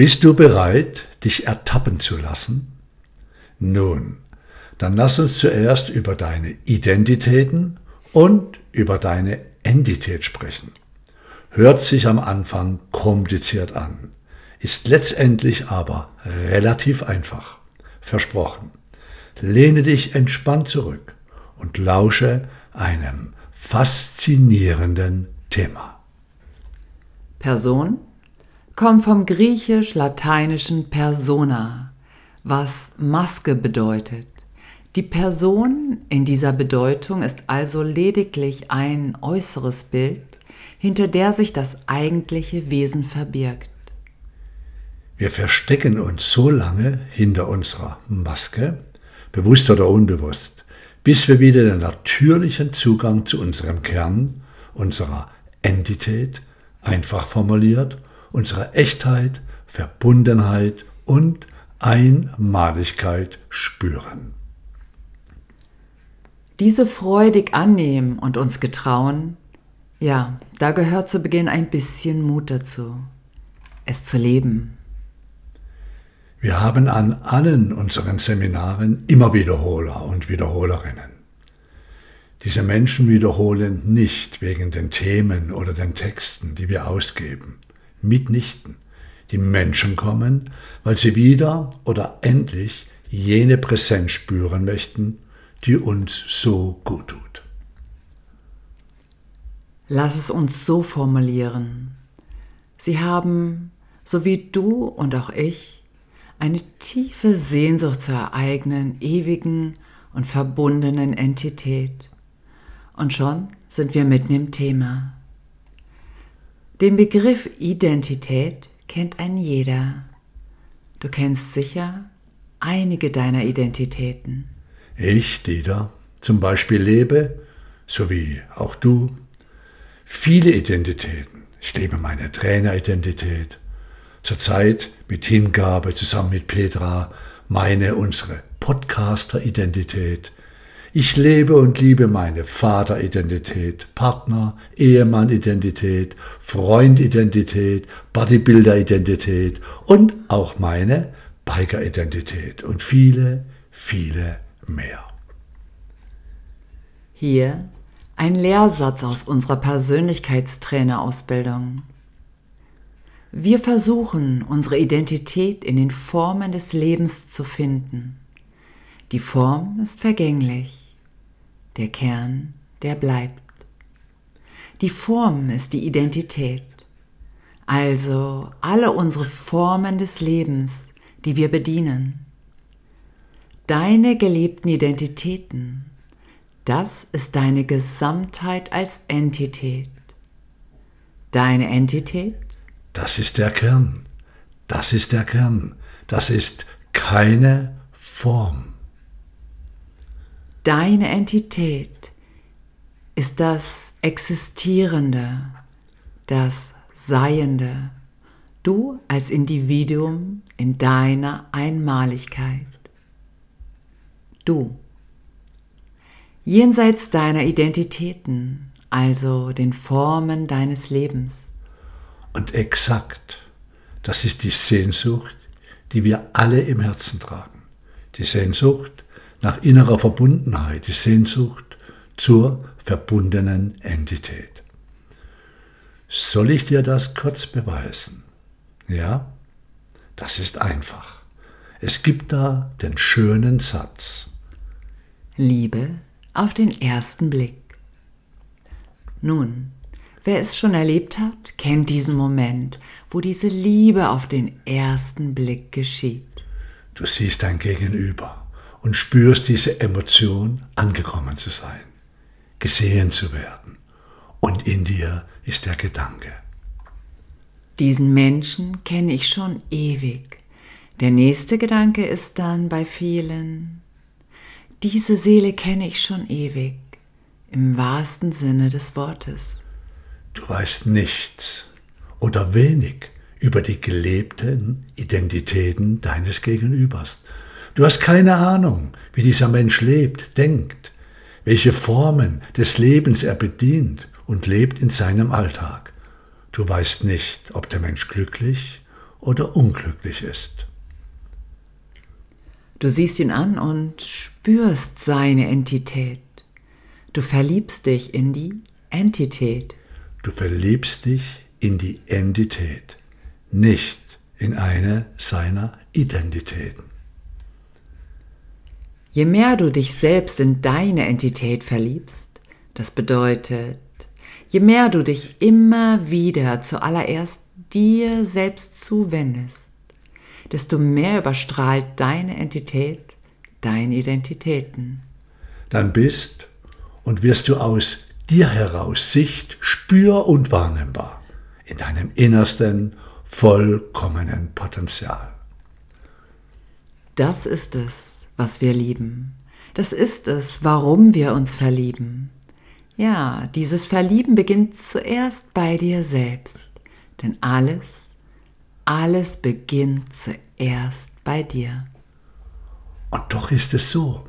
Bist du bereit, dich ertappen zu lassen? Nun, dann lass uns zuerst über deine Identitäten und über deine Entität sprechen. Hört sich am Anfang kompliziert an, ist letztendlich aber relativ einfach. Versprochen. Lehne dich entspannt zurück und lausche einem faszinierenden Thema. Person kommt vom griechisch-lateinischen persona, was Maske bedeutet. Die Person in dieser Bedeutung ist also lediglich ein äußeres Bild, hinter der sich das eigentliche Wesen verbirgt. Wir verstecken uns so lange hinter unserer Maske, bewusst oder unbewusst, bis wir wieder den natürlichen Zugang zu unserem Kern, unserer Entität, einfach formuliert, unserer Echtheit, Verbundenheit und Einmaligkeit spüren diese freudig annehmen und uns getrauen, ja, da gehört zu Beginn ein bisschen Mut dazu, es zu leben. Wir haben an allen unseren Seminaren immer Wiederholer und Wiederholerinnen. Diese Menschen wiederholen nicht wegen den Themen oder den Texten, die wir ausgeben. Mitnichten. Die Menschen kommen, weil sie wieder oder endlich jene Präsenz spüren möchten, die uns so gut tut. Lass es uns so formulieren. Sie haben, so wie du und auch ich, eine tiefe Sehnsucht zur eigenen, ewigen und verbundenen Entität. Und schon sind wir mitten im Thema. Den Begriff Identität kennt ein jeder. Du kennst sicher einige deiner Identitäten. Ich, Dieter, zum Beispiel lebe, so wie auch du, viele Identitäten. Ich lebe meine Traineridentität. Zurzeit mit Hingabe zusammen mit Petra meine, unsere Podcaster-Identität. Ich lebe und liebe meine Vateridentität, Partner, Ehemann-Identität, Freund-Identität, Bodybuilder-Identität und auch meine Biker-Identität und viele, viele mehr. Hier ein Lehrsatz aus unserer Persönlichkeitstrainerausbildung. Wir versuchen, unsere Identität in den Formen des Lebens zu finden. Die Form ist vergänglich, der Kern, der bleibt. Die Form ist die Identität, also alle unsere Formen des Lebens, die wir bedienen deine gelebten Identitäten, das ist deine Gesamtheit als Entität. Deine Entität? Das ist der Kern. Das ist der Kern. Das ist keine Form. Deine Entität ist das Existierende, das Seiende, du als Individuum in deiner Einmaligkeit du. Jenseits deiner Identitäten, also den Formen deines Lebens. Und exakt, das ist die Sehnsucht, die wir alle im Herzen tragen. Die Sehnsucht nach innerer Verbundenheit, die Sehnsucht zur verbundenen Entität. Soll ich dir das kurz beweisen? Ja, das ist einfach. Es gibt da den schönen Satz. Liebe auf den ersten Blick. Nun, wer es schon erlebt hat, kennt diesen Moment, wo diese Liebe auf den ersten Blick geschieht. Du siehst dein Gegenüber und spürst diese Emotion, angekommen zu sein, gesehen zu werden. Und in dir ist der Gedanke. Diesen Menschen kenne ich schon ewig. Der nächste Gedanke ist dann bei vielen, diese Seele kenne ich schon ewig, im wahrsten Sinne des Wortes. Du weißt nichts oder wenig über die gelebten Identitäten deines Gegenübers. Du hast keine Ahnung, wie dieser Mensch lebt, denkt, welche Formen des Lebens er bedient und lebt in seinem Alltag. Du weißt nicht, ob der Mensch glücklich oder unglücklich ist. Du siehst ihn an und spürst seine Entität. Du verliebst dich in die Entität. Du verliebst dich in die Entität, nicht in eine seiner Identitäten. Je mehr du dich selbst in deine Entität verliebst, das bedeutet, je mehr du dich immer wieder zuallererst dir selbst zuwendest, desto mehr überstrahlt deine Entität deine Identitäten. Dann bist und wirst du aus dir heraus Sicht, spür und wahrnehmbar in deinem innersten, vollkommenen Potenzial. Das ist es, was wir lieben. Das ist es, warum wir uns verlieben. Ja, dieses Verlieben beginnt zuerst bei dir selbst. Denn alles, alles beginnt zuerst bei dir. Und doch ist es so,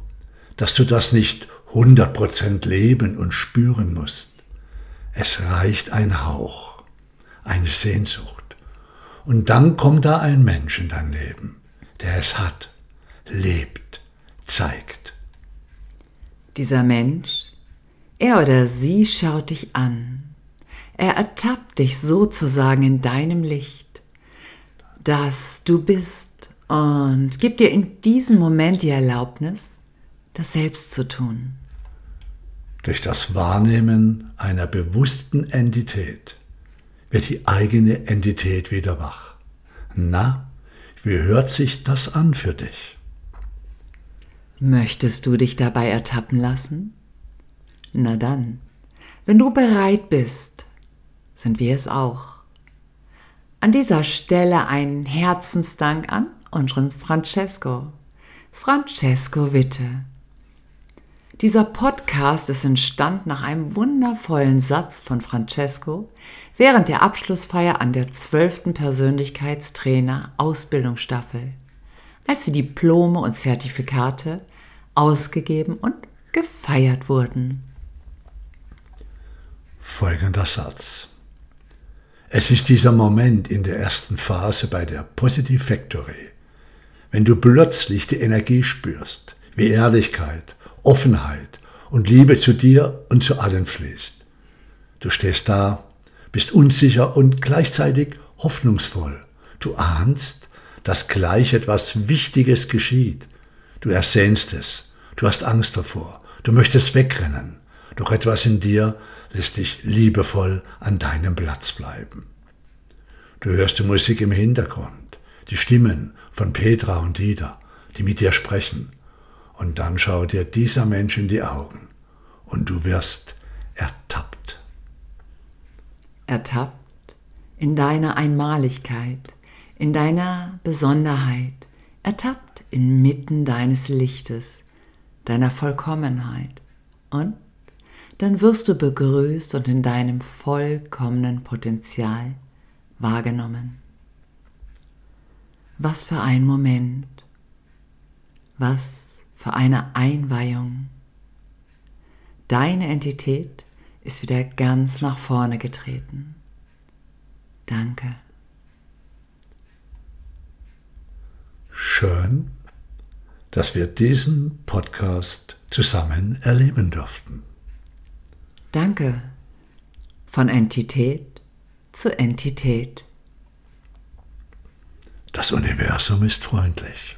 dass du das nicht 100% leben und spüren musst. Es reicht ein Hauch, eine Sehnsucht. Und dann kommt da ein Mensch in dein Leben, der es hat, lebt, zeigt. Dieser Mensch, er oder sie schaut dich an. Er ertappt dich sozusagen in deinem Licht, dass du bist und gibt dir in diesem Moment die Erlaubnis, das selbst zu tun. Durch das Wahrnehmen einer bewussten Entität wird die eigene Entität wieder wach. Na, wie hört sich das an für dich? Möchtest du dich dabei ertappen lassen? Na dann, wenn du bereit bist, sind wir es auch. An dieser Stelle einen Herzensdank an unseren Francesco. Francesco Witte. Dieser Podcast ist entstanden nach einem wundervollen Satz von Francesco während der Abschlussfeier an der 12. Persönlichkeitstrainer Ausbildungsstaffel, als die Diplome und Zertifikate ausgegeben und gefeiert wurden. Folgender Satz. Es ist dieser Moment in der ersten Phase bei der Positive Factory, wenn du plötzlich die Energie spürst, wie Ehrlichkeit, Offenheit und Liebe zu dir und zu allen fließt. Du stehst da, bist unsicher und gleichzeitig hoffnungsvoll. Du ahnst, dass gleich etwas Wichtiges geschieht. Du ersehnst es. Du hast Angst davor. Du möchtest wegrennen. Doch etwas in dir lässt dich liebevoll an deinem Platz bleiben. Du hörst die Musik im Hintergrund, die Stimmen von Petra und Dieter, die mit dir sprechen. Und dann schau dir dieser Mensch in die Augen und du wirst ertappt. Ertappt in deiner Einmaligkeit, in deiner Besonderheit, ertappt inmitten deines Lichtes, deiner Vollkommenheit. Und dann wirst du begrüßt und in deinem vollkommenen Potenzial wahrgenommen. Was für ein Moment. Was für eine Einweihung. Deine Entität ist wieder ganz nach vorne getreten. Danke. Schön, dass wir diesen Podcast zusammen erleben durften. Danke. Von Entität zu Entität. Das Universum ist freundlich.